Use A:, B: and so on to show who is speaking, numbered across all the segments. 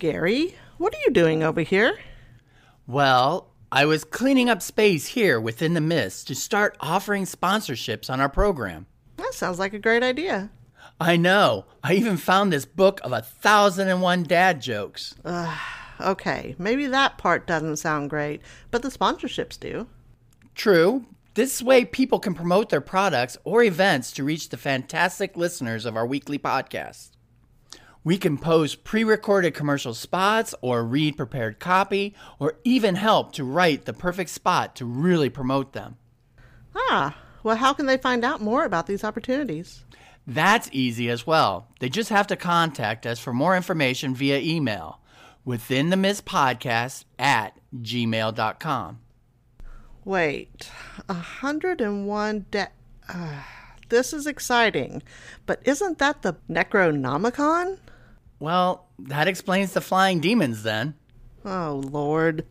A: Gary, what are you doing over here?
B: Well, I was cleaning up space here within the mist to start offering sponsorships on our program.
A: That sounds like a great idea.
B: I know. I even found this book of a thousand and one dad jokes.
A: Okay, maybe that part doesn't sound great, but the sponsorships do.
B: True. This way, people can promote their products or events to reach the fantastic listeners of our weekly podcast. We can post pre recorded commercial spots or read prepared copy or even help to write the perfect spot to really promote them.
A: Ah, well, how can they find out more about these opportunities?
B: That's easy as well. They just have to contact us for more information via email within the Mist Podcast at gmail.com.
A: Wait, a 101 de- uh, This is exciting, but isn't that the Necronomicon?
B: Well, that explains the flying demons then.
A: Oh, Lord.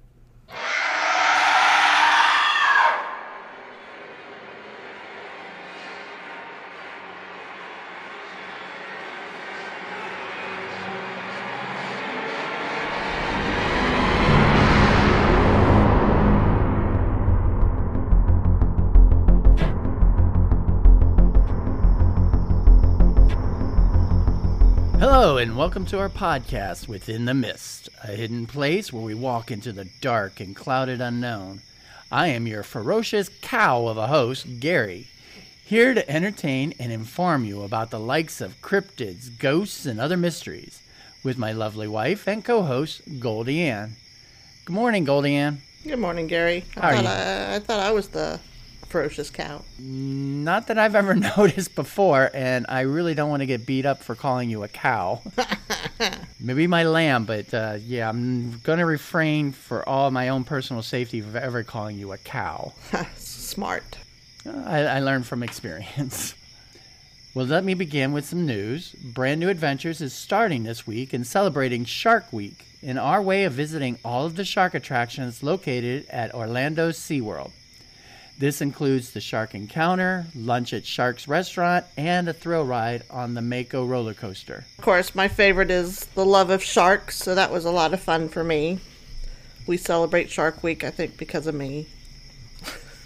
B: And welcome to our podcast, Within the Mist, a hidden place where we walk into the dark and clouded unknown. I am your ferocious cow of a host, Gary, here to entertain and inform you about the likes of cryptids, ghosts, and other mysteries, with my lovely wife and co host, Goldie Ann. Good morning, Goldie Ann.
A: Good morning, Gary. I,
B: How are
A: thought
B: you?
A: I, I thought I was the ferocious cow.
B: Not that I've ever noticed before, and I really don't want to get beat up for calling you a cow. Maybe my lamb, but uh, yeah, I'm going to refrain for all my own personal safety of ever calling you a cow.
A: Smart.
B: I, I learned from experience. Well, let me begin with some news. Brand New Adventures is starting this week and celebrating Shark Week in our way of visiting all of the shark attractions located at Orlando's SeaWorld. This includes the Shark Encounter, lunch at Shark's Restaurant, and a thrill ride on the Mako roller coaster.
A: Of course, my favorite is the love of sharks, so that was a lot of fun for me. We celebrate Shark Week, I think, because of me.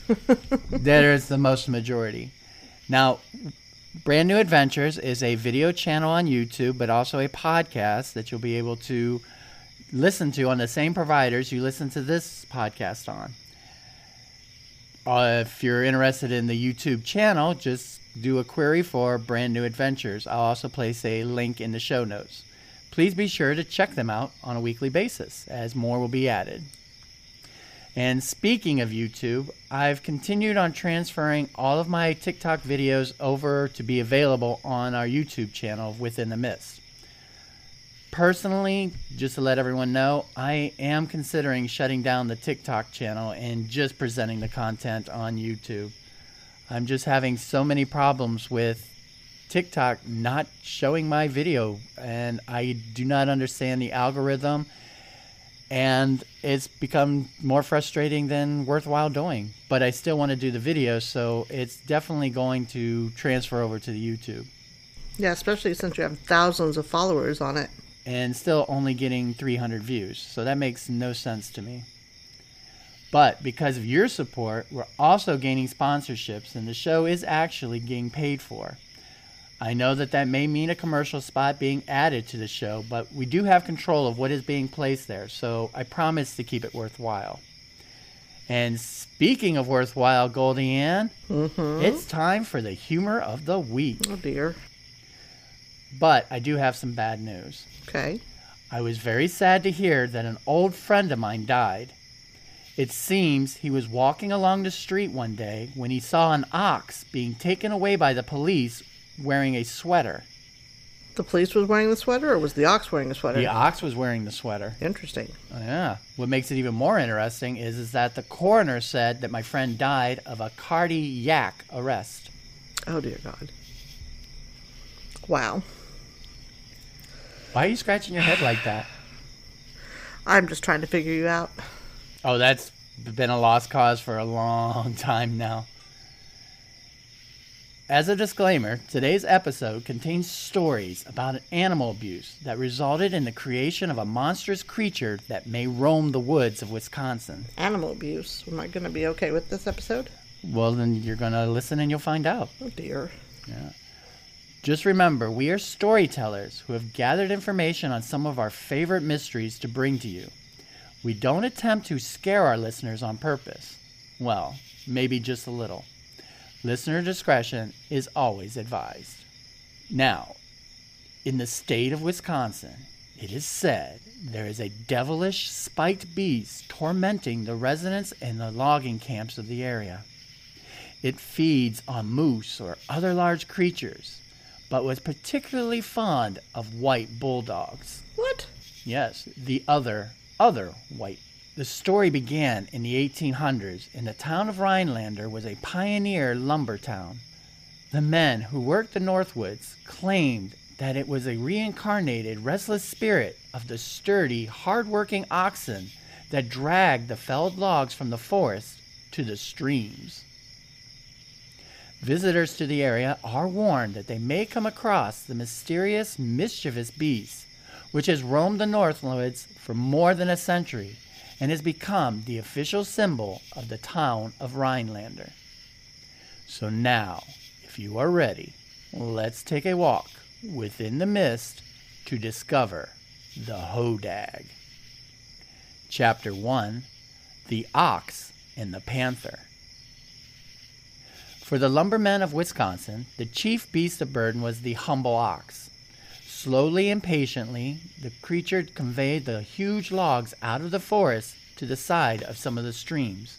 B: that is the most majority. Now, Brand New Adventures is a video channel on YouTube, but also a podcast that you'll be able to listen to on the same providers you listen to this podcast on. Uh, if you're interested in the YouTube channel, just do a query for Brand New Adventures. I'll also place a link in the show notes. Please be sure to check them out on a weekly basis, as more will be added. And speaking of YouTube, I've continued on transferring all of my TikTok videos over to be available on our YouTube channel within the mist. Personally, just to let everyone know, I am considering shutting down the TikTok channel and just presenting the content on YouTube. I'm just having so many problems with TikTok not showing my video, and I do not understand the algorithm and it's become more frustrating than worthwhile doing. But I still want to do the video, so it's definitely going to transfer over to the YouTube.
A: Yeah, especially since you have thousands of followers on it.
B: And still only getting 300 views, so that makes no sense to me. But because of your support, we're also gaining sponsorships, and the show is actually getting paid for. I know that that may mean a commercial spot being added to the show, but we do have control of what is being placed there, so I promise to keep it worthwhile. And speaking of worthwhile, Goldie Ann, mm-hmm. it's time for the humor of the week.
A: Oh dear.
B: But I do have some bad news.
A: Okay.
B: I was very sad to hear that an old friend of mine died. It seems he was walking along the street one day when he saw an ox being taken away by the police wearing a sweater.
A: The police was wearing the sweater, or was the ox wearing a sweater?
B: The ox was wearing the sweater.
A: Interesting.
B: Yeah. What makes it even more interesting is, is that the coroner said that my friend died of a cardiac arrest.
A: Oh dear God. Wow.
B: Why are you scratching your head like that?
A: I'm just trying to figure you out.
B: Oh, that's been a lost cause for a long time now. as a disclaimer, today's episode contains stories about animal abuse that resulted in the creation of a monstrous creature that may roam the woods of Wisconsin.
A: Animal abuse. Am I going to be okay with this episode?
B: Well, then you're going to listen and you'll find out.
A: Oh dear.
B: Just remember, we are storytellers who have gathered information on some of our favorite mysteries to bring to you. We don't attempt to scare our listeners on purpose. Well, maybe just a little. Listener discretion is always advised. Now, in the state of Wisconsin, it is said there is a devilish spiked beast tormenting the residents and the logging camps of the area. It feeds on moose or other large creatures, but was particularly fond of white bulldogs.
A: What?
B: Yes, the other, other white. The story began in the 1800s, and the town of Rhinelander was a pioneer lumber town. The men who worked the Northwoods claimed that it was a reincarnated restless spirit of the sturdy, hard-working oxen that dragged the felled logs from the forest to the streams. Visitors to the area are warned that they may come across the mysterious, mischievous beast, which has roamed the Northwoods for more than a century and has become the official symbol of the town of Rhinelander. So now, if you are ready, let's take a walk within the mist to discover the Hodag. Chapter 1 The Ox and the Panther. For the lumbermen of Wisconsin, the chief beast of burden was the humble ox. Slowly and patiently, the creature conveyed the huge logs out of the forest to the side of some of the streams.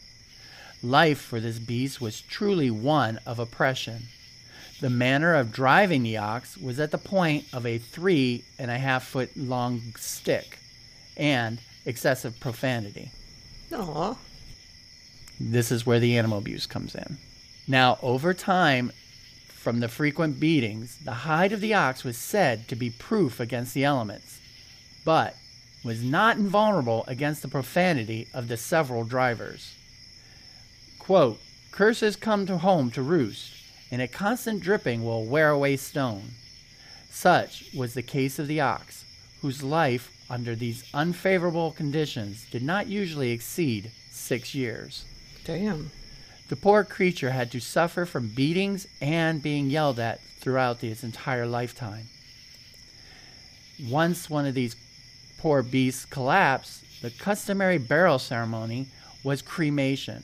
B: Life for this beast was truly one of oppression. The manner of driving the ox was at the point of a three and a half foot long stick and excessive profanity.
A: Aw.
B: This is where the animal abuse comes in. Now, over time, from the frequent beatings, the hide of the ox was said to be proof against the elements, but was not invulnerable against the profanity of the several drivers. Quote, Curses come to home to roost, and a constant dripping will wear away stone. Such was the case of the ox, whose life under these unfavorable conditions did not usually exceed six years.
A: Damn.
B: The poor creature had to suffer from beatings and being yelled at throughout his entire lifetime. Once one of these poor beasts collapsed, the customary burial ceremony was cremation.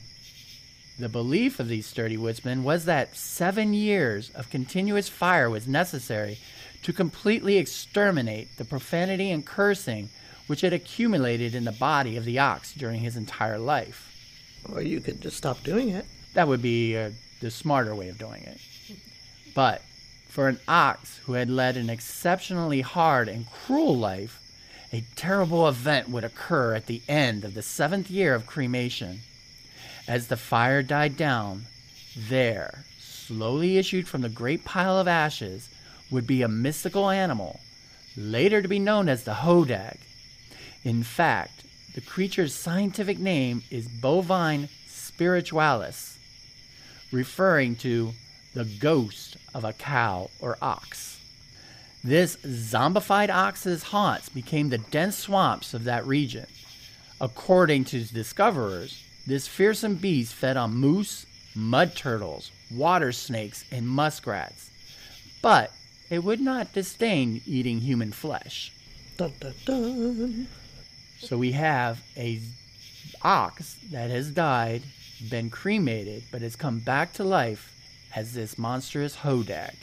B: The belief of these sturdy woodsmen was that seven years of continuous fire was necessary to completely exterminate the profanity and cursing which had accumulated in the body of the ox during his entire life.
A: Or you could just stop doing it.
B: That would be uh, the smarter way of doing it. But for an ox who had led an exceptionally hard and cruel life, a terrible event would occur at the end of the seventh year of cremation. As the fire died down, there, slowly issued from the great pile of ashes, would be a mystical animal, later to be known as the Hodag. In fact, the creature's scientific name is bovine spiritualis, referring to the ghost of a cow or ox. This zombified ox's haunts became the dense swamps of that region. According to discoverers, this fearsome beast fed on moose, mud turtles, water snakes, and muskrats, but it would not disdain eating human flesh.
A: Dun, dun, dun.
B: So we have a ox that has died, been cremated, but has come back to life as this monstrous hodag.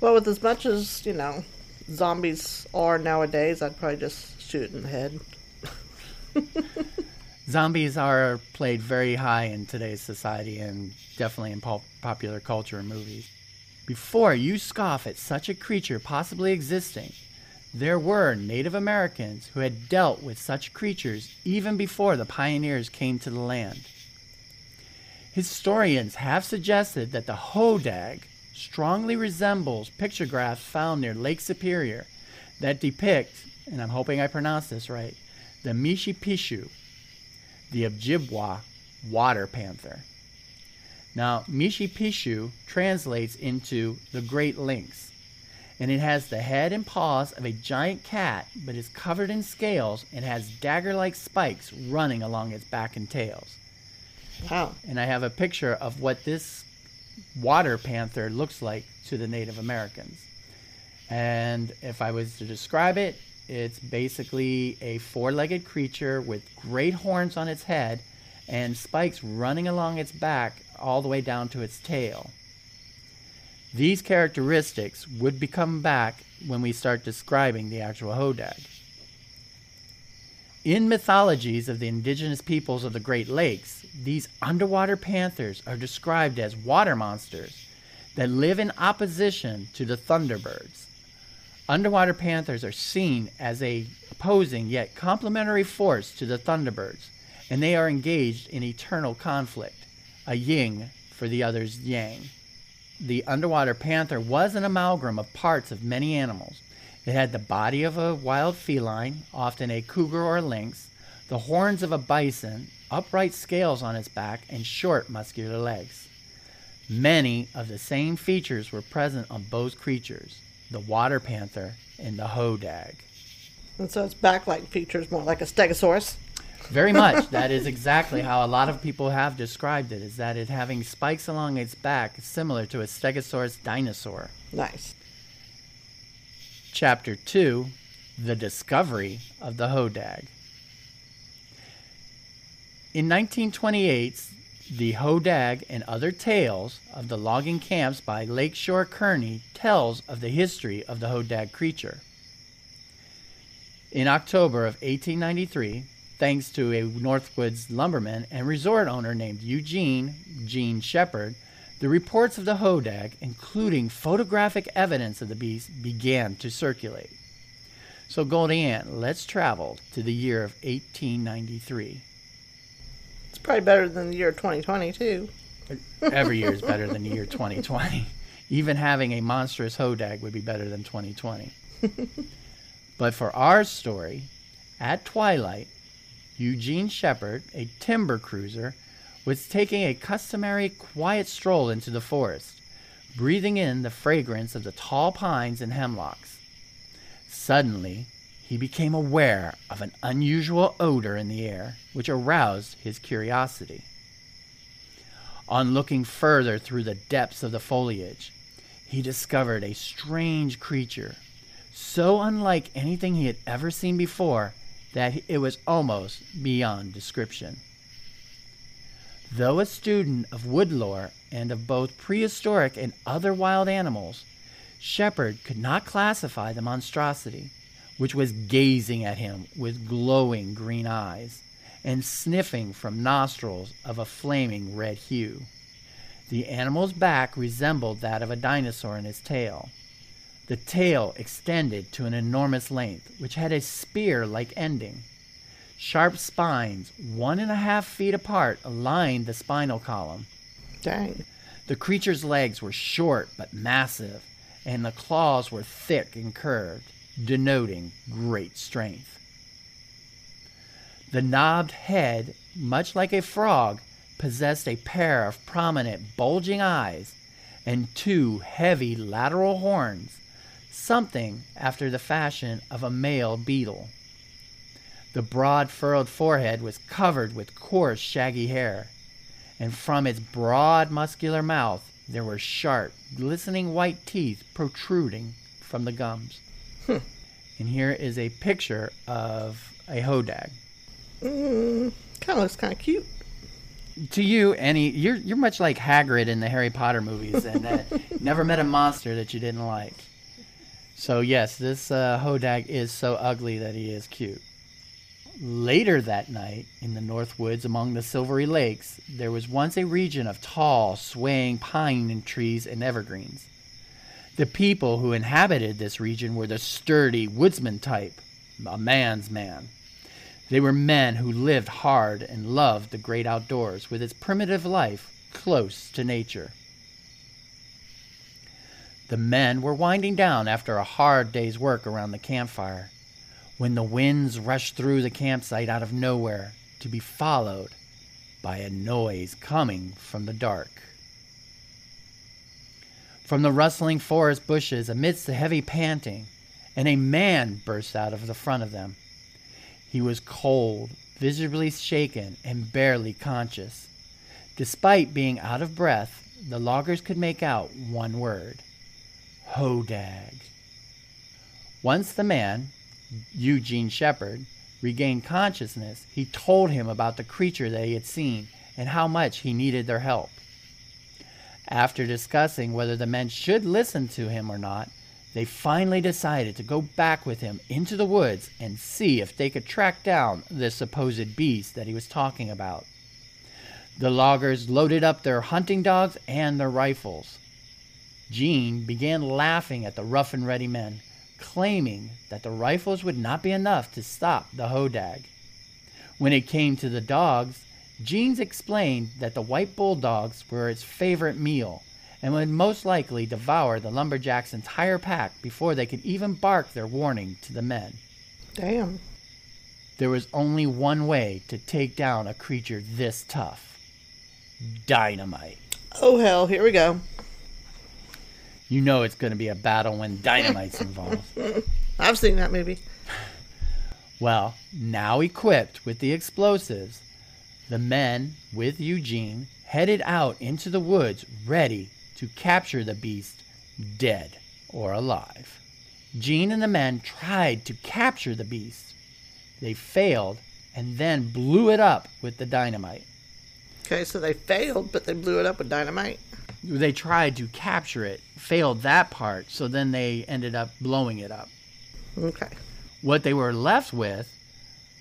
A: Well, with as much as, you know, zombies are nowadays, I'd probably just shoot in the head.
B: Zombies are played very high in today's society and definitely in pop- popular culture and movies. Before you scoff at such a creature possibly existing, there were Native Americans who had dealt with such creatures even before the pioneers came to the land. Historians have suggested that the hodag strongly resembles pictographs found near Lake Superior that depict, and I'm hoping I pronounced this right, the Mishipeshu, the Ojibwa water panther. Now, Mishipeshu translates into the Great Lynx, and it has the head and paws of a giant cat, but is covered in scales and has dagger like spikes running along its back and tails.
A: Wow.
B: And I have a picture of what this water panther looks like to the Native Americans. And if I was to describe it, it's basically a four legged creature with great horns on its head and spikes running along its back all the way down to its tail. These characteristics would become back when we start describing the actual hodag. In mythologies of the indigenous peoples of the Great Lakes, these underwater panthers are described as water monsters that live in opposition to the thunderbirds. Underwater panthers are seen as a opposing yet complementary force to the thunderbirds, and they are engaged in eternal conflict, a yin for the other's yang. The underwater panther was an amalgam of parts of many animals. It had the body of a wild feline, often a cougar or lynx, the horns of a bison, upright scales on its back, and short, muscular legs. Many of the same features were present on both creatures the water panther and the hodag.
A: And so its back-like features more like a stegosaurus.
B: Very much. that is exactly how a lot of people have described it, is that it having spikes along its back similar to a stegosaurus dinosaur.
A: Nice.
B: Chapter 2 The Discovery of the Hodag. In 1928, the Hodag and Other Tales of the Logging Camps by Lakeshore Kearney tells of the history of the Hodag creature. In October of 1893, thanks to a Northwoods lumberman and resort owner named Eugene Gene Shepard, the reports of the Hodag, including photographic evidence of the beast, began to circulate. So, Goldie Ann, let's travel to the year of 1893.
A: It's probably better than the year 2020 too.
B: Every year is better than the year 2020. Even having a monstrous hodag would be better than 2020. but for our story, at twilight, Eugene Shepard, a timber cruiser, was taking a customary quiet stroll into the forest, breathing in the fragrance of the tall pines and hemlocks. Suddenly, he became aware of an unusual odor in the air, which aroused his curiosity. On looking further through the depths of the foliage, he discovered a strange creature, so unlike anything he had ever seen before that it was almost beyond description. Though a student of wood lore and of both prehistoric and other wild animals, Shepard could not classify the monstrosity, which was gazing at him with glowing green eyes and sniffing from nostrils of a flaming red hue. The animal's back resembled that of a dinosaur in his tail. The tail extended to an enormous length, which had a spear like ending. Sharp spines, one and a half feet apart, lined the spinal column.
A: Dang.
B: The creature's legs were short but massive, and the claws were thick and curved, denoting great strength. The knobbed head, much like a frog, possessed a pair of prominent, bulging eyes and two heavy lateral horns, something after the fashion of a male beetle. The broad, furrowed forehead was covered with coarse, shaggy hair, and from its broad, muscular mouth there were sharp, glistening white teeth protruding from the gums. And here is a picture of a hodag.
A: Mm, kind of looks kind of cute.
B: To you, Annie, you're you're much like Hagrid in the Harry Potter movies, and uh, never met a monster that you didn't like. So yes, this uh, hodag is so ugly that he is cute. Later that night, in the North Woods among the Silvery Lakes, there was once a region of tall, swaying pine trees and evergreens. The people who inhabited this region were the sturdy woodsman type, a man's man. They were men who lived hard and loved the great outdoors with its primitive life close to nature. The men were winding down after a hard day's work around the campfire when the winds rushed through the campsite out of nowhere to be followed by a noise coming from the dark. from the rustling forest bushes amidst the heavy panting, and a man burst out of the front of them. He was cold, visibly shaken, and barely conscious. Despite being out of breath, the loggers could make out one word Hodag. Once the man, Eugene Shepard, regained consciousness, he told him about the creature that he had seen and how much he needed their help. After discussing whether the men should listen to him or not, they finally decided to go back with him into the woods and see if they could track down this supposed beast that he was talking about. The loggers loaded up their hunting dogs and their rifles. Gene began laughing at the rough and ready men, claiming that the rifles would not be enough to stop the hodag. When it came to the dogs, Gene's explained that the white bulldogs were its favorite meal and would most likely devour the lumberjack's entire pack before they could even bark their warning to the men.
A: Damn.
B: There was only one way to take down a creature this tough dynamite.
A: Oh, hell, here we go.
B: You know it's going to be a battle when dynamite's involved.
A: I've seen that movie.
B: Well, now equipped with the explosives, the men, with Eugene, headed out into the woods ready to capture the beast, dead or alive. Gene and the men tried to capture the beast. They failed and then blew it up with the dynamite.
A: Okay, so they failed, but they blew it up with dynamite.
B: They tried to capture it, failed that part, so then they ended up blowing it up.
A: Okay.
B: What they were left with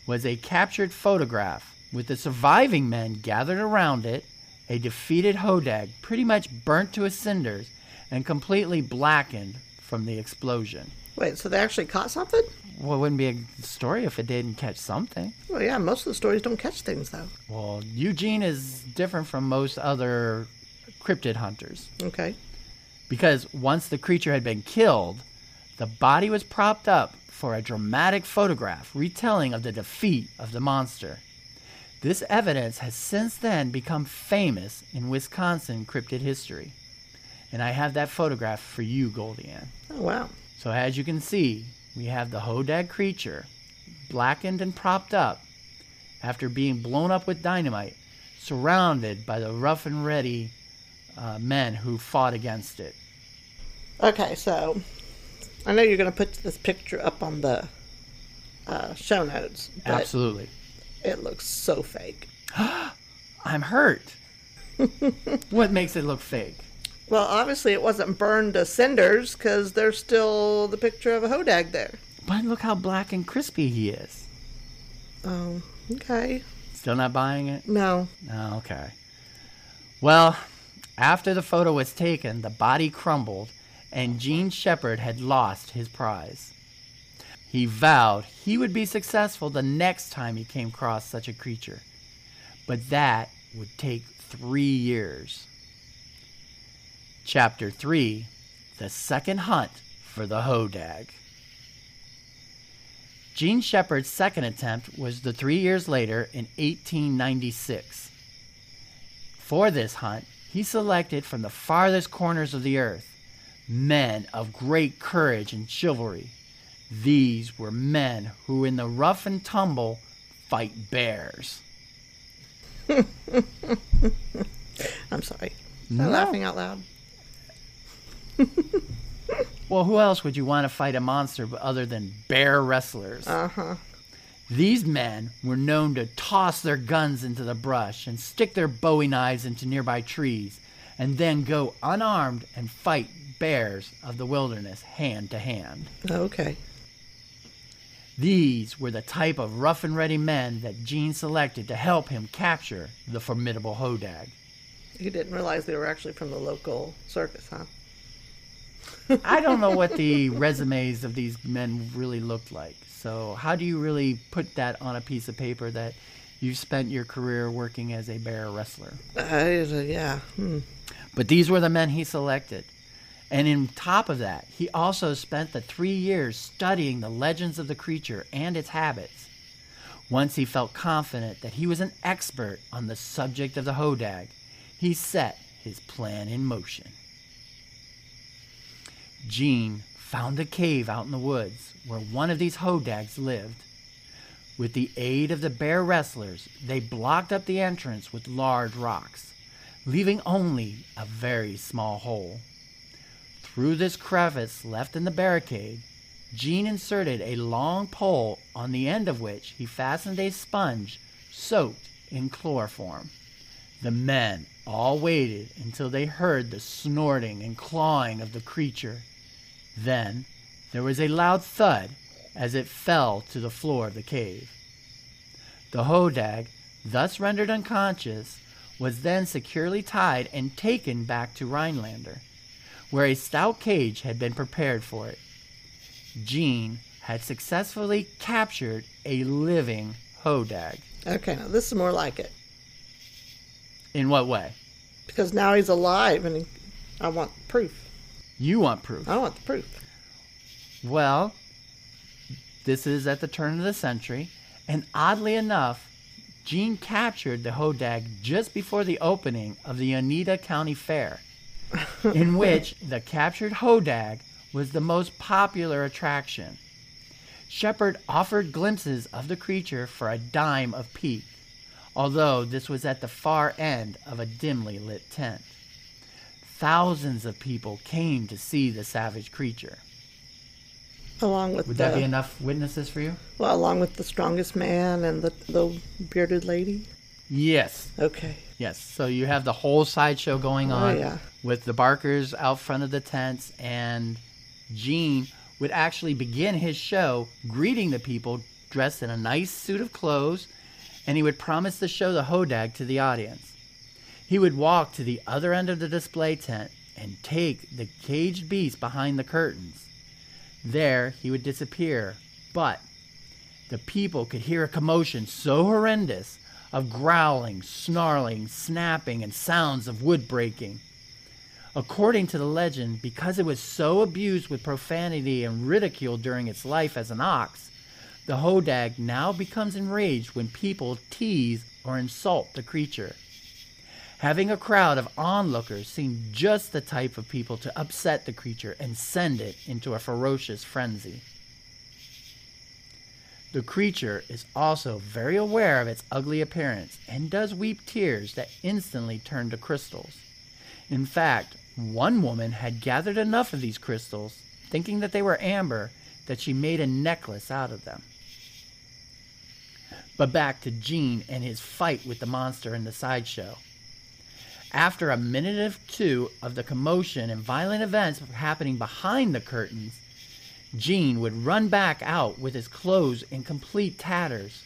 B: was a captured photograph with the surviving men gathered around it, a defeated Hodag pretty much burnt to his cinders and completely blackened from the explosion.
A: Wait, so they actually caught something?
B: Well, it wouldn't be a story if it didn't catch something.
A: Well, yeah, most of the stories don't catch things, though.
B: Well, Eugene is different from most other cryptid hunters
A: Okay.
B: because once the creature had been killed, the body was propped up for a dramatic photograph retelling of the defeat of the monster. This evidence has since then become famous in Wisconsin cryptid history. And I have that photograph for you, Goldie Ann.
A: Oh, wow.
B: So as you can see, we have the Hodag creature, blackened and propped up, after being blown up with dynamite, surrounded by the rough and ready uh, men who fought against it.
A: Okay, so I know you're going to put this picture up on the uh, show notes, but
B: Absolutely.
A: it looks so fake.
B: I'm hurt. what makes it look fake?
A: Well, obviously it wasn't burned to cinders because there's still the picture of a hodag there.
B: But look how black and crispy he is.
A: Oh, okay.
B: Still not buying it?
A: No.
B: Oh, okay. Well, after the photo was taken, the body crumbled, and Gene Shepard had lost his prize. He vowed he would be successful the next time he came across such a creature, but that would take three years. Chapter 3 The Second Hunt for the Hodag. Gene Shepard's second attempt was the three years later in 1896. For this hunt, he selected from the farthest corners of the earth men of great courage and chivalry. These were men who, in the rough and tumble, fight bears.
A: I'm sorry.
B: No.
A: I'm laughing out loud.
B: Well, who else would you want to fight a monster other than bear wrestlers?
A: Uh huh.
B: These men were known to toss their guns into the brush and stick their bowie knives into nearby trees, and then go unarmed and fight bears of the wilderness hand to hand.
A: Okay.
B: These were the type of rough and ready men that Gene selected to help him capture the formidable Hodag.
A: You didn't realize they were actually from the local circus, huh?
B: I don't know what the resumes of these men really looked like. So, how do you really put that on a piece of paper that you spent your career working as a bear wrestler?
A: Yeah. Hmm.
B: But these were the men he selected. And in top of that, he also spent the three years studying the legends of the creature and its habits. Once he felt confident that he was an expert on the subject of the Hodag, he set his plan in motion. Gene found a cave out in the woods where one of these hodags lived. With the aid of the bear wrestlers, they blocked up the entrance with large rocks, leaving only a very small hole. Through this crevice left in the barricade, Gene inserted a long pole on the end of which he fastened a sponge soaked in chloroform. The men all waited until they heard the snorting and clawing of the creature. Then there was a loud thud as it fell to the floor of the cave. The hodag, thus rendered unconscious, was then securely tied and taken back to Rhinelander, where a stout cage had been prepared for it. Gene had successfully captured a living hodag.
A: Okay, now this is more like it
B: In what way?
A: because now he's alive, and I want proof.
B: You want proof.
A: I want the proof.
B: Well, this is at the turn of the century, and oddly enough, Gene captured the hodag just before the opening of the Oneida County Fair, in which the captured hodag was the most popular attraction. Shepard offered glimpses of the creature for a dime a peek, although this was at the far end of a dimly lit tent. Thousands of people came to see the savage creature.
A: Along with
B: Would
A: the
B: that be enough witnesses for you?
A: well, along with the strongest man and the the bearded lady.
B: Yes.
A: Okay.
B: Yes. So you have the whole sideshow going oh, on
A: Oh, yeah.
B: with the Barkers out front of the tents, and Gene would actually begin his show greeting the people dressed in a nice suit of clothes, and he would promise to show the hodag to the audience. He would walk to the other end of the display tent and take the caged beast behind the curtains. There he would disappear, but the people could hear a commotion so horrendous of growling, snarling, snapping, and sounds of wood breaking. According to the legend, because it was so abused with profanity and ridicule during its life as an ox, the hodag now becomes enraged when people tease or insult the creature. Having a crowd of onlookers seemed just the type of people to upset the creature and send it into a ferocious frenzy. The creature is also very aware of its ugly appearance and does weep tears that instantly turn to crystals. In fact, one woman had gathered enough of these crystals, thinking that they were amber, that she made a necklace out of them. But back to Gene and his fight with the monster in the sideshow. After a minute or two of the commotion and violent events happening behind the curtains, Gene would run back out with his clothes in complete tatters.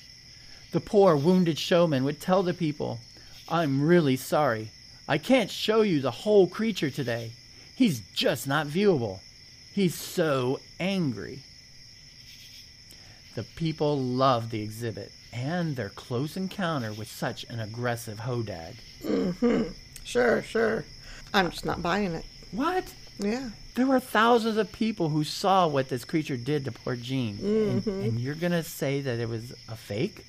B: The poor wounded showman would tell the people, I'm really sorry. I can't show you the whole creature today. He's just not viewable. He's so angry. The people loved the exhibit and their close encounter with such an aggressive hodag. Mm-hmm.
A: Sure, sure. I'm just not buying it.
B: What?
A: Yeah.
B: There were thousands of people who saw what this creature did to poor Gene, and, mm-hmm. and you're gonna say that it was a fake?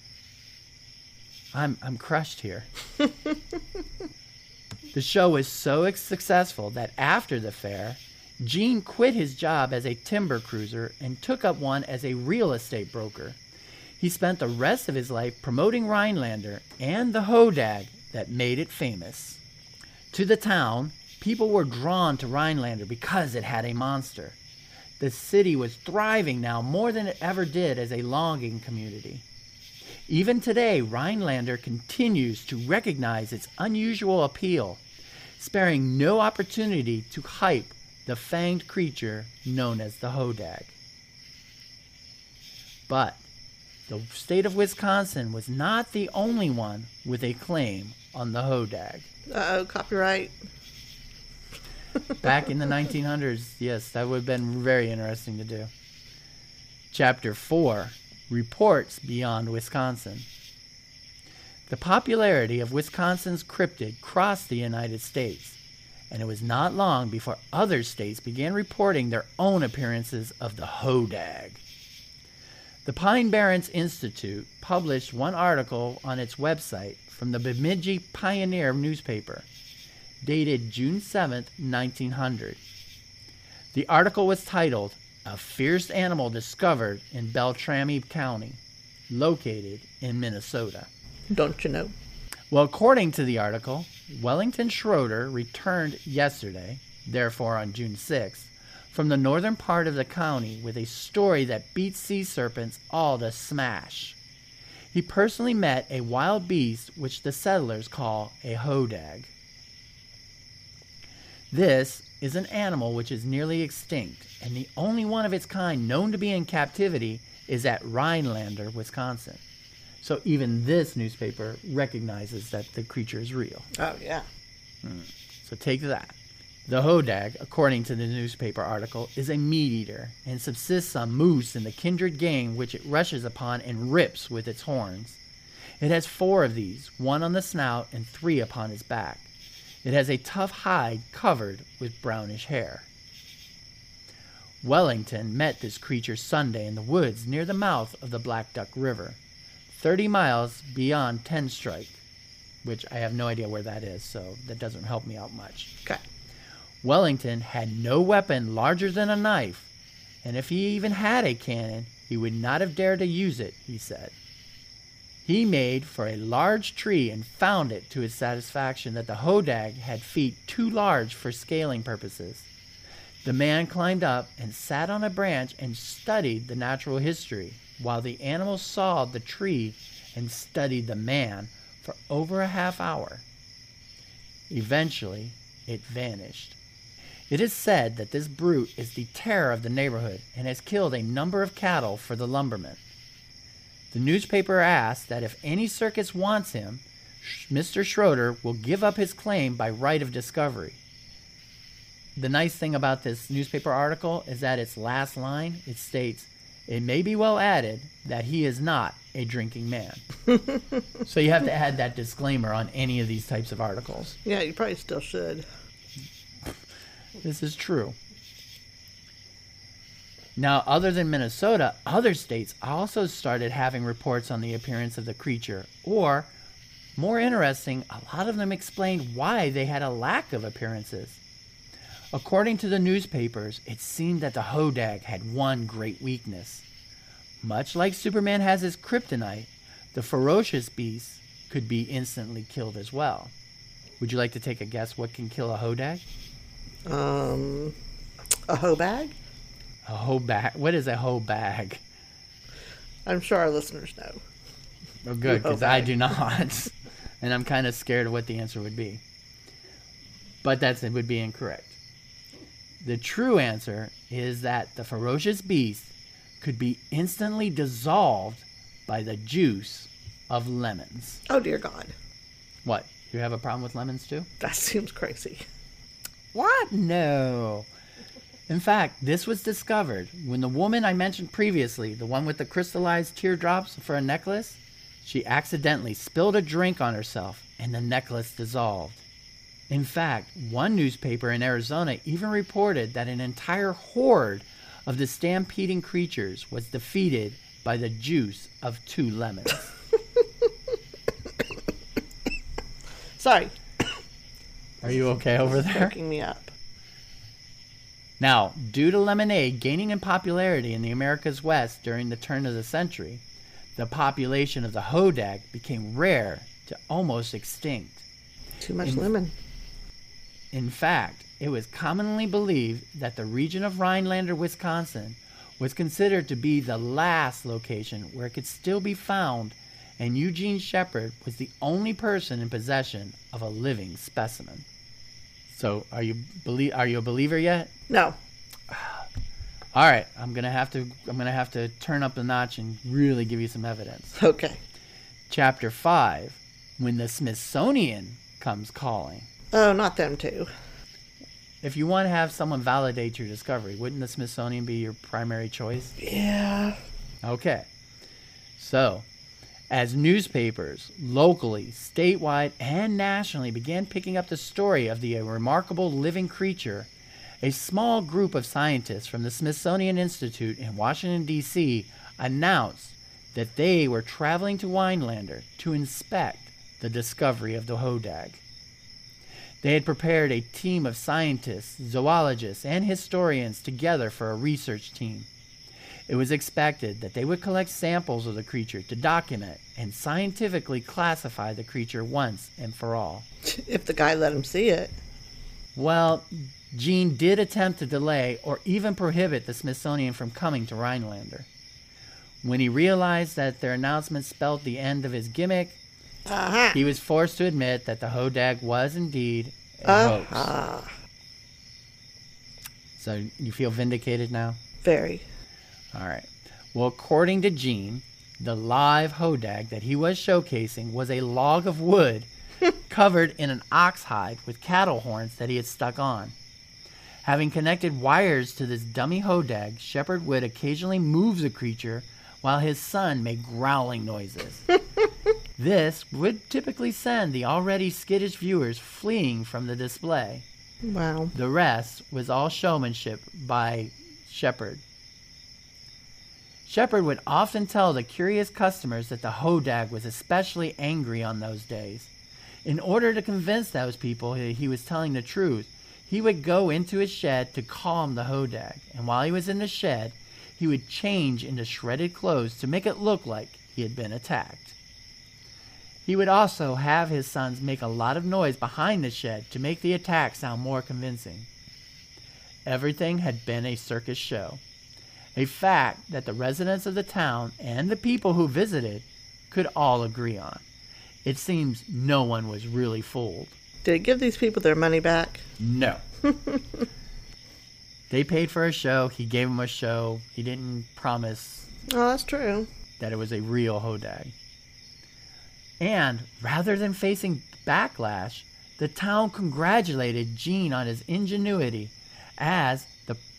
B: I'm I'm crushed here. the show was so successful that after the fair, Gene quit his job as a timber cruiser and took up one as a real estate broker. He spent the rest of his life promoting Rhinelander and the hodag that made it famous. To the town, people were drawn to Rhinelander because it had a monster. The city was thriving now more than it ever did as a logging community. Even today, Rhinelander continues to recognize its unusual appeal, sparing no opportunity to hype the fanged creature known as the Hodag. But the state of Wisconsin was not the only one with a claim on the Hodag.
A: Uh oh, copyright.
B: Back in the 1900s, yes, that would have been very interesting to do. Chapter 4 Reports Beyond Wisconsin. The popularity of Wisconsin's cryptid crossed the United States, and it was not long before other states began reporting their own appearances of the hodag. The Pine Barrens Institute published one article on its website from the Bemidji Pioneer newspaper dated June 7, 1900. The article was titled A Fierce Animal Discovered in Beltrami County, located in Minnesota.
A: Don't you know?
B: Well, according to the article, Wellington Schroeder returned yesterday, therefore on June 6th, from the northern part of the county with a story that beats sea serpents all to smash. He personally met a wild beast which the settlers call a hodag. This is an animal which is nearly extinct, and the only one of its kind known to be in captivity is at Rhinelander, Wisconsin. So even this newspaper recognizes that the creature is real.
A: Oh, yeah. Hmm.
B: So take that. The hodag, according to the newspaper article, is a meat eater and subsists on moose and the kindred game which it rushes upon and rips with its horns. It has four of these, one on the snout and three upon its back. It has a tough hide covered with brownish hair. Wellington met this creature Sunday in the woods near the mouth of the Black Duck River, 30 miles beyond Tenstrike, which I have no idea where that is, so that doesn't help me out much.
A: Okay.
B: Wellington had no weapon larger than a knife, and if he even had a cannon, he would not have dared to use it, he said. He made for a large tree and found it to his satisfaction that the hodag had feet too large for scaling purposes. The man climbed up and sat on a branch and studied the natural history, while the animal sawed the tree and studied the man for over a half hour. Eventually, it vanished. It is said that this brute is the terror of the neighborhood and has killed a number of cattle for the lumbermen. The newspaper asks that if any circus wants him, Mr. Schroeder will give up his claim by right of discovery. The nice thing about this newspaper article is that its last line it states, "It may be well added that he is not a drinking man." so you have to add that disclaimer on any of these types of articles.
A: Yeah, you probably still should.
B: This is true. Now, other than Minnesota, other states also started having reports on the appearance of the creature, or, more interesting, a lot of them explained why they had a lack of appearances. According to the newspapers, it seemed that the Hodag had one great weakness. Much like Superman has his kryptonite, the ferocious beast could be instantly killed as well. Would you like to take a guess what can kill a Hodag?
A: Um, a hoe bag?
B: A hoe bag. What is a hoe bag?
A: I'm sure our listeners know.
B: Oh, good, because I do not, and I'm kind of scared of what the answer would be. But that's it would be incorrect. The true answer is that the ferocious beast could be instantly dissolved by the juice of lemons.
A: Oh, dear God.
B: What? You have a problem with lemons too?
A: That seems crazy.
B: What? No. In fact, this was discovered when the woman I mentioned previously, the one with the crystallized teardrops for a necklace, she accidentally spilled a drink on herself and the necklace dissolved. In fact, one newspaper in Arizona even reported that an entire horde of the stampeding creatures was defeated by the juice of two lemons.
A: Sorry,
B: Are you okay over there?
A: cracking me up.
B: Now, due to lemonade gaining in popularity in the Americas West during the turn of the century, the population of the hodag became rare to almost extinct.
A: Too much
B: In-
A: lemon.
B: In fact, it was commonly believed that the region of Rhinelander, Wisconsin, was considered to be the last location where it could still be found, and Eugene Shepard was the only person in possession of a living specimen. So, are you belie- are you a believer yet?
A: No.
B: All right, I'm gonna have to I'm gonna have to turn up the notch and really give you some evidence.
A: Okay.
B: Chapter five, when the Smithsonian comes calling.
A: Oh, not them too.
B: If you want to have someone validate your discovery, wouldn't the Smithsonian be your primary choice?
A: Yeah.
B: Okay. So, as newspapers, locally, statewide, and nationally began picking up the story of the uh, remarkable living creature, a small group of scientists from the Smithsonian Institute in Washington, D.C., announced that they were traveling to Rhinelander to inspect the discovery of the Hodag. They had prepared a team of scientists, zoologists, and historians together for a research team. It was expected that they would collect samples of the creature to document and scientifically classify the creature once and for all.
A: If the guy let him see it.
B: Well, Gene did attempt to delay or even prohibit the Smithsonian from coming to Rhinelander. When he realized that their announcement spelled the end of his gimmick,
A: Uh-huh.
B: he was forced to admit that the Hodag was indeed a hoax.
A: Uh-huh.
B: So you feel vindicated now?
A: Very.
B: All right. Well, according to Gene, the live hodag that he was showcasing was a log of wood covered in an ox hide with cattle horns that he had stuck on. Having connected wires to this dummy hodag, Shepard would occasionally move the creature while his son made growling noises. this would typically send the already skittish viewers fleeing from the display.
A: Wow.
B: The rest was all showmanship by Shepard. Shepard would often tell the curious customers that the Hodag was especially angry on those days. In order to convince those people that he was telling the truth, he would go into his shed to calm the Hodag, and while he was in the shed, he would change into shredded clothes to make it look like he had been attacked. He would also have his sons make a lot of noise behind the shed to make the attack sound more convincing. Everything had been a circus show, a fact that the residents of the town and the people who visited could all agree on. It seems no one was really fooled.
A: Did he give these people their money back?
B: No. they paid for a show, he gave them a show, he didn't promise
A: Oh, that's true.
B: that it was a real Hodag. And rather than facing backlash, the town congratulated Gene on his ingenuity as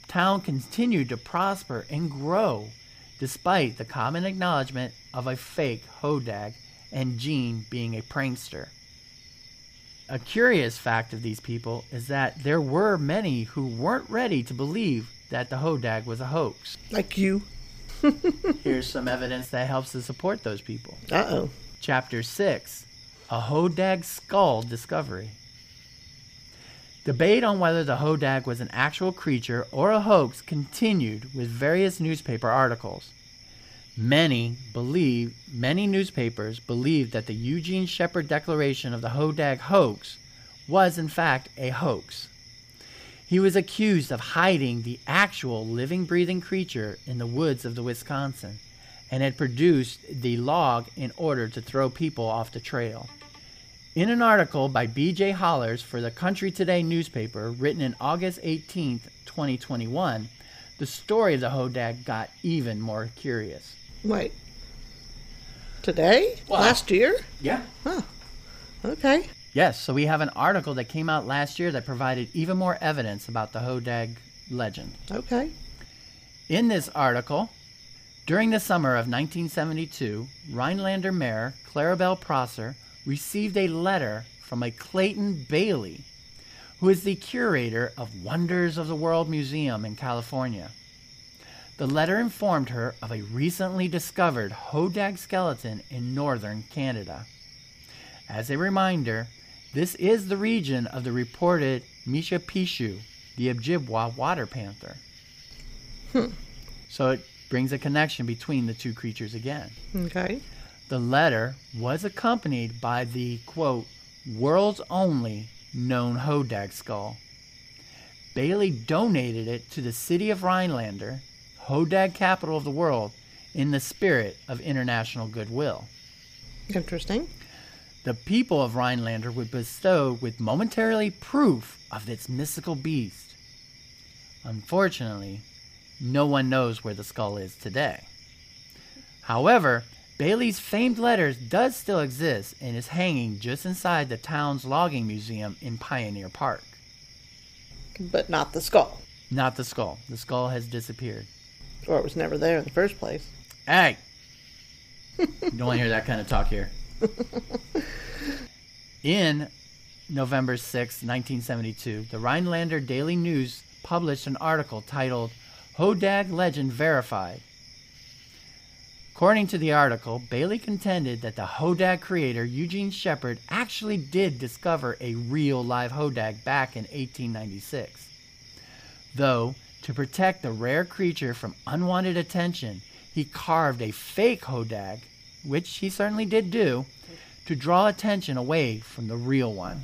B: town continued to prosper and grow despite the common acknowledgement of a fake Hodag and Gene being a prankster. A curious fact of these people is that there were many who weren't ready to believe that the Hodag was a hoax.
A: Like you.
B: Here's some evidence that helps to support those people.
A: Uh-oh.
B: Chapter 6 A Hodag Skull Discovery. Debate on whether the Hodag was an actual creature or a hoax continued with various newspaper articles. Many believe many newspapers believed that the Eugene Shepard declaration of the Hodag hoax was in fact a hoax. He was accused of hiding the actual living breathing creature in the woods of the Wisconsin and had produced the log in order to throw people off the trail. In an article by B.J. Hollars for the Country Today newspaper written in August 18, 2021, the story of the Hodag got even more curious.
A: Wait. Today?
B: Wow.
A: Last year?
B: Yeah.
A: Okay.
B: Yes, so we have an article that came out last year that provided even more evidence about the Hodag legend.
A: Okay.
B: In this article, during the summer of 1972, Rhinelander Mayor Clarabelle Prosser received a letter from a Clayton Bailey, who is the curator of Wonders of the World Museum in California. The letter informed her of a recently discovered Hodag skeleton in northern Canada. As a reminder, this is the region of the reported Mishipeshu, the Ojibwa water panther. Hmm. So it brings a connection between the two creatures again.
A: Okay.
B: The letter was accompanied by the quote, world's only known Hodag skull. Bailey donated it to the city of Rhinelander, Hodag capital of the world, in the spirit of international goodwill.
A: Interesting.
B: The people of Rhinelander were bestowed with momentarily proof of its mystical beast. Unfortunately, no one knows where the skull is today. However, Bailey's famed letters does still exist and is hanging just inside the town's logging museum in Pioneer Park.
A: But not the skull.
B: Not the skull. The skull has disappeared.
A: Or it was never there in the first place.
B: Hey! Don't want to hear that kind of talk here. In November 6, 1972, the Rhinelander Daily News published an article titled Hodag Legend Verified. According to the article, Bailey contended that the Hodag creator Eugene Shepard actually did discover a real live Hodag back in 1896. Though, to protect the rare creature from unwanted attention, he carved a fake Hodag, which he certainly did do, to draw attention away from the real one.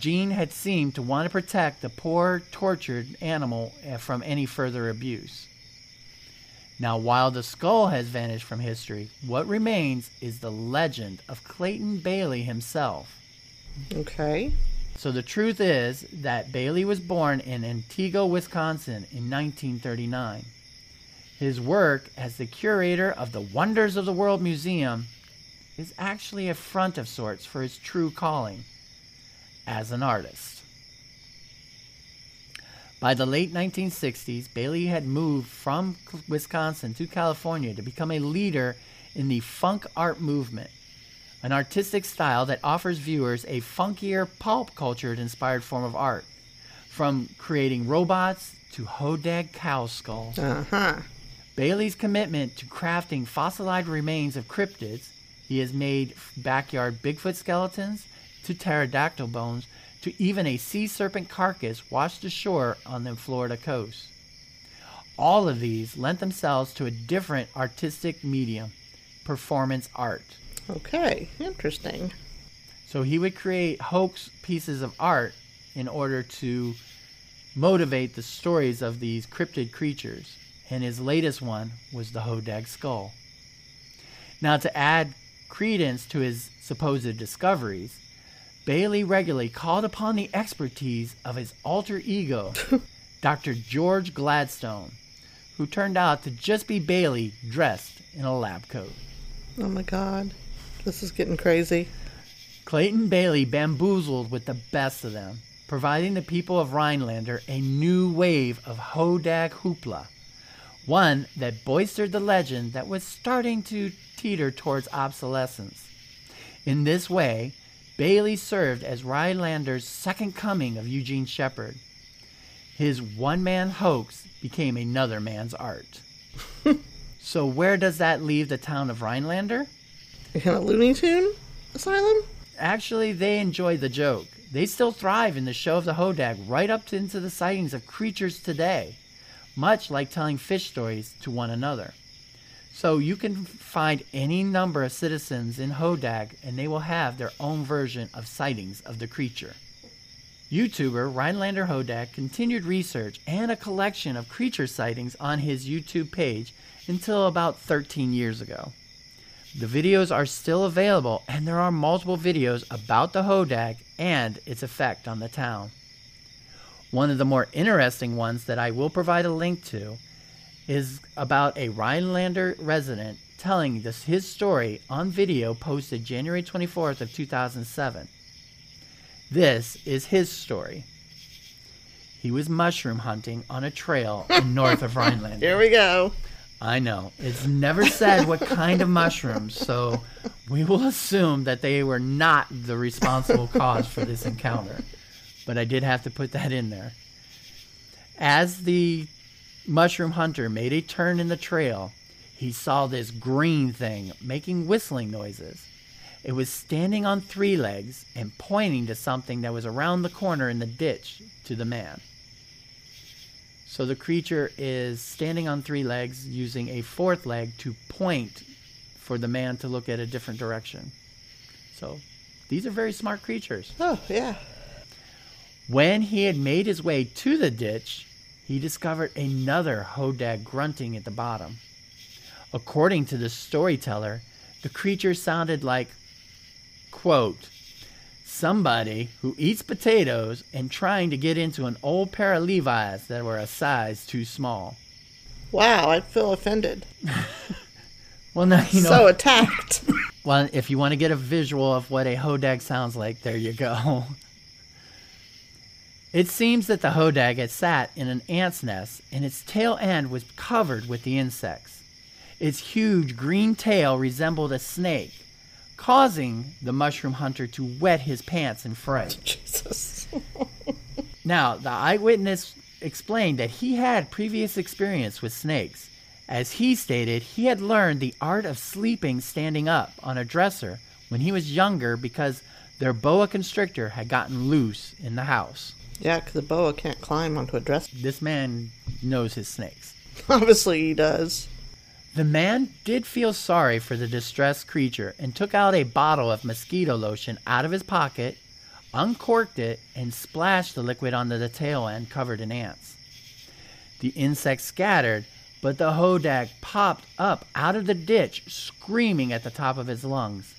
B: Gene had seemed to want to protect the poor, tortured animal eh, from any further abuse. Now, while the skull has vanished from history, what remains is the legend of Clayton Bailey himself.
A: Okay.
B: So the truth is that Bailey was born in Antigo, Wisconsin in 1939. His work as the curator of the Wonders of the World Museum is actually a front of sorts for his true calling as an artist. By the late 1960s, Bailey had moved from Wisconsin to California to become a leader in the funk art movement, an artistic style that offers viewers a funkier, pulp culture inspired form of art, from creating robots to Hodag cow skulls.
A: Uh huh.
B: Bailey's commitment to crafting fossilized remains of cryptids, he has made backyard Bigfoot skeletons to pterodactyl bones to even a sea serpent carcass washed ashore on the Florida coast. All of these lent themselves to a different artistic medium, performance art.
A: Okay. Interesting.
B: So he would create hoax pieces of art in order to motivate the stories of these cryptid creatures. And his latest one was the Hodag skull. Now, to add credence to his supposed discoveries, Bailey regularly called upon the expertise of his alter ego, Dr. George Gladstone, who turned out to just be Bailey dressed in a lab coat.
A: Oh my God. This is getting crazy.
B: Clayton Bailey bamboozled with the best of them, providing the people of Rhinelander a new wave of Hodag hoopla, one that bolstered the legend that was starting to teeter towards obsolescence. In this way, Bailey served as Rhinelander's second coming of Eugene Shepard. His one man hoax became another man's art. so, where does that leave the town of Rhinelander?
A: In a Looney Tune asylum?
B: Actually, they enjoy the joke. They still thrive in the show of the Hodag right up to into the sightings of creatures today, much like telling fish stories to one another. So you can find any number of citizens in Hodag and they will have their own version of sightings of the creature. YouTuber Rhinelander Hodag continued research and a collection of creature sightings on his YouTube page until about 13 years ago. The videos are still available and there are multiple videos about the Hodag and its effect on the town. One of the more interesting ones that I will provide a link to is about a Rhinelander resident telling this his story on video posted January 24th of 2007. This is his story. He was mushroom hunting on a trail in north of Rhinelander.
A: Here we go.
B: I know. It's never said what kind of mushrooms, so we will assume that they were not the responsible cause for this encounter. But I did have to put that in there. As the mushroom hunter made a turn in the trail, he saw this green thing making whistling noises. It was standing on three legs and pointing to something that was around the corner in the ditch to the man. So the creature is standing on three legs using a fourth leg to point for the man to look at a different direction. So these are very smart creatures.
A: Oh, yeah.
B: When he had made his way to the ditch, he discovered another Hodag grunting at the bottom. According to the storyteller, the creature sounded like, quote, somebody who eats potatoes and trying to get into an old pair of Levi's that were a size too small.
A: Wow, I feel offended.
B: Well, now you know.
A: So attacked.
B: Well, if you want to get a visual of what a hodag sounds like, there you go. It seems that the hodag had sat in an ant's nest and its tail end was covered with the insects. Its huge green tail resembled a snake, causing the mushroom hunter to wet his pants in fright.
A: Jesus.
B: Now, the eyewitness explained that he had previous experience with snakes, As he stated, he had learned the art of sleeping standing up on a dresser when he was younger because their boa constrictor had gotten loose in the house.
A: Yeah, 'cause the boa can't climb onto a dress.
B: This man knows his snakes.
A: Obviously, he does.
B: The man did feel sorry for the distressed creature and took out a bottle of mosquito lotion out of his pocket, uncorked it, and splashed the liquid onto the tail end covered in ants. The insect scattered, but the hodag popped up out of the ditch, screaming at the top of his lungs.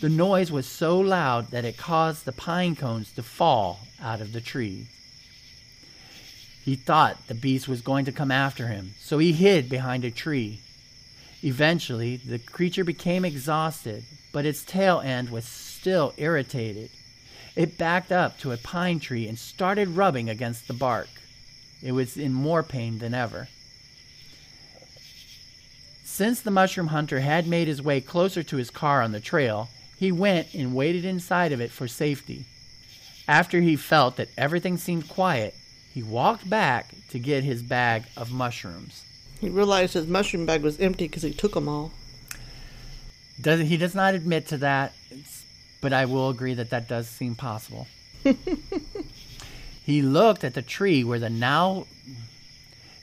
B: The noise was so loud that it caused the pine cones to fall out of the tree. He thought the beast was going to come after him, so he hid behind a tree. Eventually, the creature became exhausted, but its tail end was still irritated. It backed up to a pine tree and started rubbing against the bark. It was in more pain than ever. Since the mushroom hunter had made his way closer to his car on the trail, he went and waited inside of it for safety. After he felt that everything seemed quiet, he walked back to get his bag of mushrooms.
A: He realized his mushroom bag was empty because he took them all.
B: Does he does not admit to that, but I will agree that that does seem possible. he looked at the tree where the now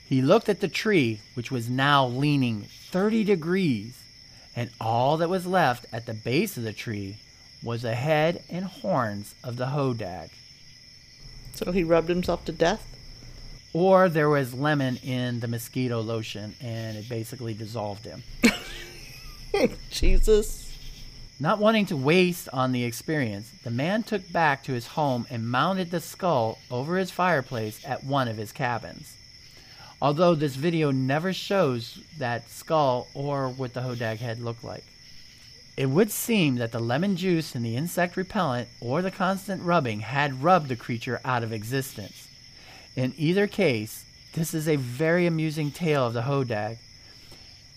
B: he looked at the tree which was now leaning 30 degrees, and all that was left at the base of the tree was the head and horns of the hodag.
A: So he rubbed himself to death.
B: Or there was lemon in the mosquito lotion and it basically dissolved him.
A: Jesus.
B: Not wanting to waste on the experience, the man took back to his home and mounted the skull over his fireplace at one of his cabins. Although this video never shows that skull or what the hodag head looked like. It would seem that the lemon juice and the insect repellent or the constant rubbing had rubbed the creature out of existence. In either case, this is a very amusing tale of the hodag,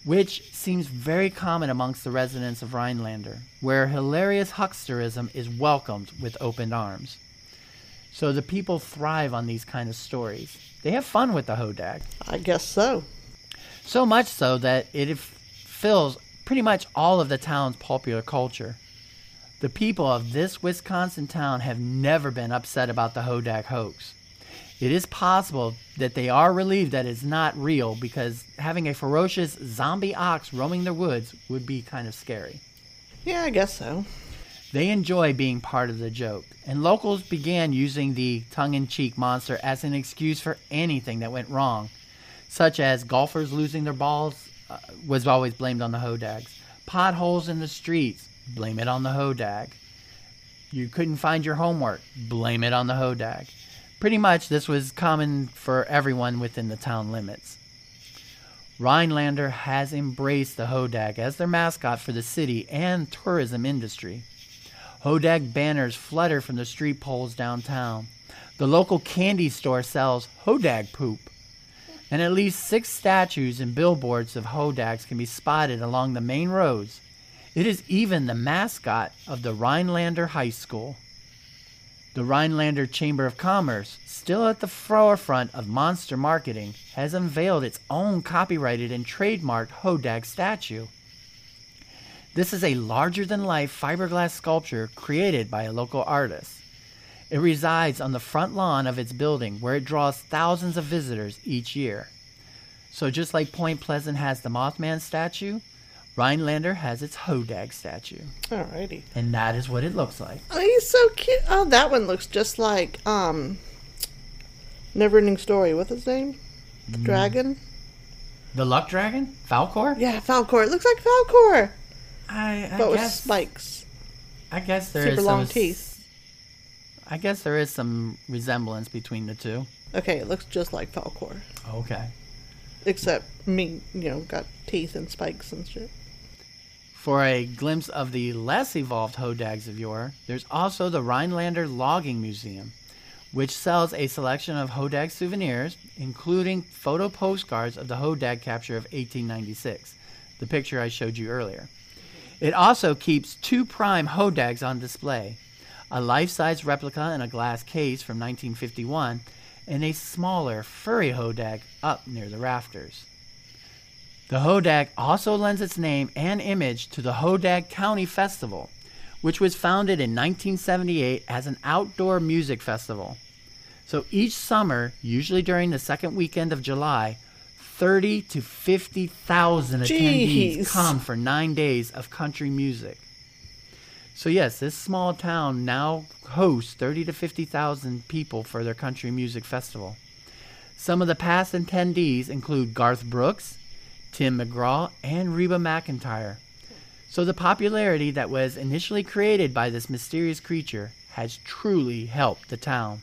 B: which seems very common amongst the residents of Rhinelander, where hilarious hucksterism is welcomed with open arms. So the people thrive on these kind of stories. They have fun with the hodag.
A: I guess so.
B: So much so that it fills pretty much all of the town's popular culture. The people of this Wisconsin town have never been upset about the Hodag hoax. It is possible that they are relieved that it's not real because having a ferocious zombie ox roaming the woods would be kind of scary.
A: Yeah, I guess so.
B: They enjoy being part of the joke, and locals began using the tongue in cheek monster as an excuse for anything that went wrong, such as golfers losing their balls uh, was always blamed on the Hodags, potholes in the streets, blame it on the Hodag. You couldn't find your homework, blame it on the Hodag. Pretty much this was common for everyone within the town limits. Rhinelander has embraced the Hodag as their mascot for the city and tourism industry. Hodag banners flutter from the street poles downtown. The local candy store sells Hodag poop. And at least six statues and billboards of Hodags can be spotted along the main roads. It is even the mascot of the Rhinelander High School. The Rhinelander Chamber of Commerce, still at the forefront of monster marketing, has unveiled its own copyrighted and trademarked Hodag statue. This is a larger than life fiberglass sculpture created by a local artist. It resides on the front lawn of its building where it draws thousands of visitors each year. So, just like Point Pleasant has the Mothman statue, Rhinelander has its Hodag statue.
A: Alrighty.
B: And that is what it looks like.
A: Oh, he's so cute. Oh, that one looks just like um, Neverending Story. What's his name? The dragon.
B: The Luck Dragon? Falkor?
A: Yeah, Falkor. It looks like Falkor,
B: I, I
A: but with
B: guess
A: spikes.
B: I guess there
A: super
B: is
A: long
B: some,
A: teeth.
B: I guess there is some resemblance between the two.
A: Okay, it looks just like Falkor,
B: Okay.
A: except me, you know, got teeth and spikes and shit.
B: For a glimpse of the less evolved Hodags of yore, there's also the Rhinelander Logging Museum, which sells a selection of Hodag souvenirs, including photo postcards of the Hodag capture of 1896, the picture I showed you earlier. It also keeps two prime Hodags on display a life size replica in a glass case from 1951, and a smaller, furry Hodag up near the rafters. The Hodag also lends its name and image to the Hodag Country Festival, which was founded in 1978 as an outdoor music festival. So each summer, usually during the second weekend of July, 30 to 50,000 attendees
A: Jeez.
B: come for nine days of country music. So yes, this small town now hosts 30 to 50,000 people for their country music festival. Some of the past attendees include Garth Brooks, Tim McGraw, and Reba McEntire. So the popularity that was initially created by this mysterious creature has truly helped the town.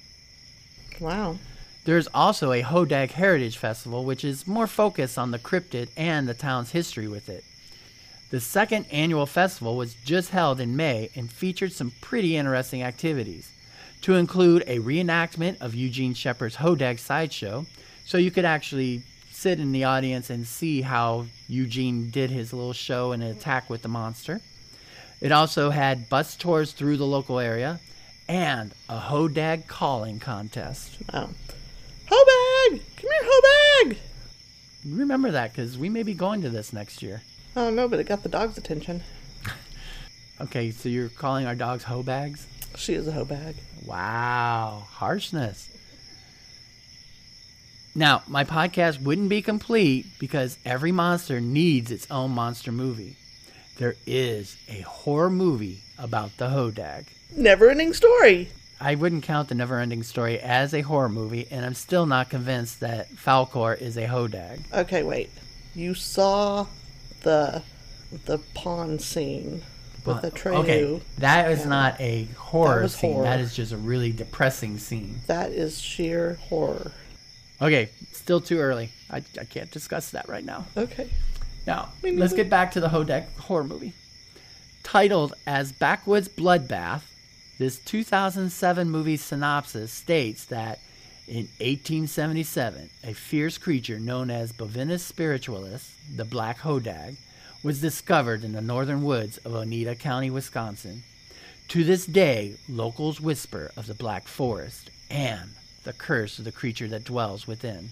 A: Wow.
B: There's also a Hodag Heritage Festival, which is more focused on the cryptid and the town's history with it. The second annual festival was just held in May and featured some pretty interesting activities, to include a reenactment of Eugene Shepard's Hodag sideshow, so you could actually sit in the audience and see how Eugene did his little show and attack with the monster. It also had bus tours through the local area and a Hodag calling contest.
A: Wow. Hobag! Come here, Hobag!
B: Remember that because we may be going to this next year.
A: Oh no, but it got the dog's attention.
B: Okay, so you're calling our dogs hoe bags?
A: She is a Hobag.
B: Wow, harshness. Now, my podcast wouldn't be complete because every monster needs its own monster movie. There is a horror movie about the Hodag.
A: Never ending story.
B: I wouldn't count the Neverending Story as a horror movie, and I'm still not convinced that Falkor is a Hodag.
A: Okay, wait. You saw the the pawn scene with uh, the Treyu.
B: Okay, that is not a horror
A: was
B: scene.
A: horror.
B: That is just a really depressing scene.
A: That is sheer horror.
B: Okay, still too early. I, I can't discuss that right now.
A: Okay.
B: Now, let's get back to the Hodag horror movie. Titled as Backwoods Bloodbath, this 2007 movie synopsis states that in 1877, a fierce creature known as Bovinus spiritualis, the Black Hodag, was discovered in the northern woods of Oneida County, Wisconsin. To this day, locals whisper of the Black Forest and the curse of the creature that dwells within.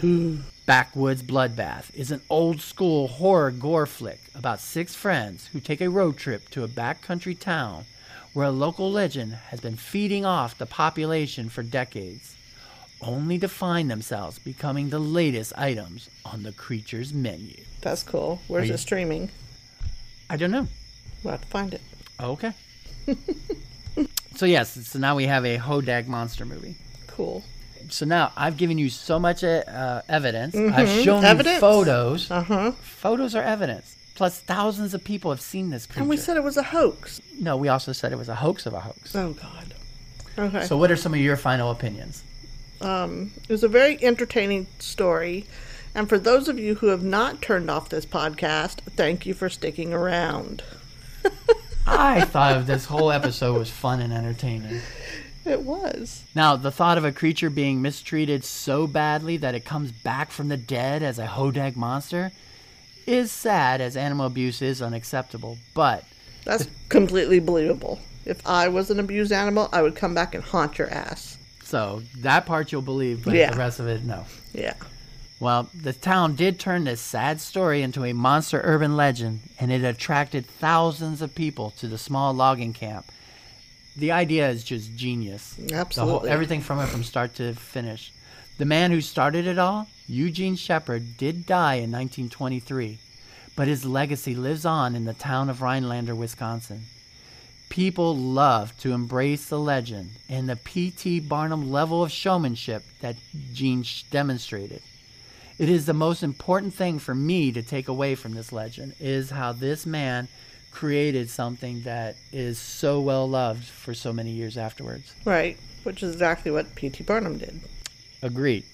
B: Hmm. Backwoods Bloodbath is an old school horror gore flick about six friends who take a road trip to a backcountry town where a local legend has been feeding off the population for decades, only to find themselves becoming the latest items on the creature's menu.
A: That's cool. Where's
B: you-
A: it streaming?
B: I don't know.
A: We'll have to find it.
B: Okay. so, yes, so now we have a Hodag monster movie.
A: Cool.
B: So now I've given you so much uh, evidence. I've shown
A: Mm-hmm. Evidence.
B: you photos.
A: Uh huh.
B: Photos are evidence. Plus, thousands of people have seen this creature.
A: And we said it was a hoax.
B: no, we also said it was a hoax of a hoax.
A: Oh God. Okay.
B: So, what are some of your final opinions?
A: um, it was a very entertaining story. And for those of you who have not turned off this podcast, thank you for sticking around.
B: I thought this whole episode was fun and entertaining.
A: It was.
B: Now, the thought of a creature being mistreated so badly that it comes back from the dead as a Hodag monster is sad, as animal abuse is unacceptable. But
A: That's completely believable. If I was an abused animal, I would come back and haunt your ass.
B: so that part you'll believe, but
A: Yeah.
B: the rest of it, no.
A: Yeah.
B: Well, the town did turn this sad story into a monster urban legend, and it attracted thousands of people to the small logging camp. The idea is just genius. The whole,
A: Absolutely.
B: everything from it from start to finish. The man who started it all, Eugene Shepard, did die in 1923, but his legacy lives on in the town of Rhinelander, Wisconsin. People love to embrace the legend and the P.T. Barnum level of showmanship that Gene demonstrated. It is the most important thing for me to take away from this legend is how this man created something that is so well loved for so many years afterwards.
A: Right. Which is exactly what P.T. Barnum did.
B: Agreed.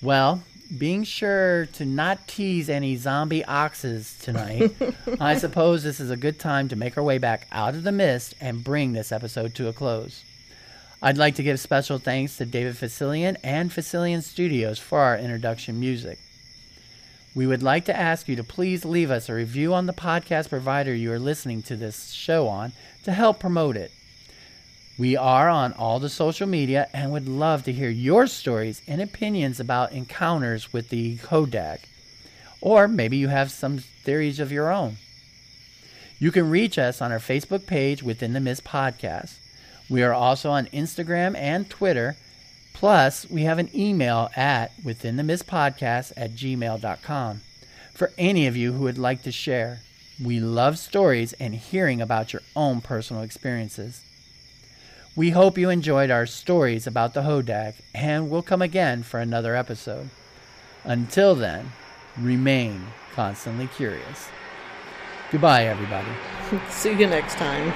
B: Well, being sure to not tease any zombie oxes tonight, I suppose this is a good time to make our way back out of the mist and bring this episode to a close. I'd like to give special thanks to David Facilian and Facilian Studios for our introduction music. We would like to ask you to please leave us a review on the podcast provider you are listening to this show on to help promote it. We are on all the social media and would love to hear your stories and opinions about encounters with the Hodag. Or maybe you have some theories of your own. You can reach us on our Facebook page within the Mist Podcast. We are also on Instagram and Twitter. Plus, we have an email at within the Mist Podcast at gmail.com for any of you who would like to share. We love stories and hearing about your own personal experiences. We hope you enjoyed our stories about the Hodag and we'll come again for another episode. Until then, remain constantly curious. Goodbye, everybody.
A: See you next time.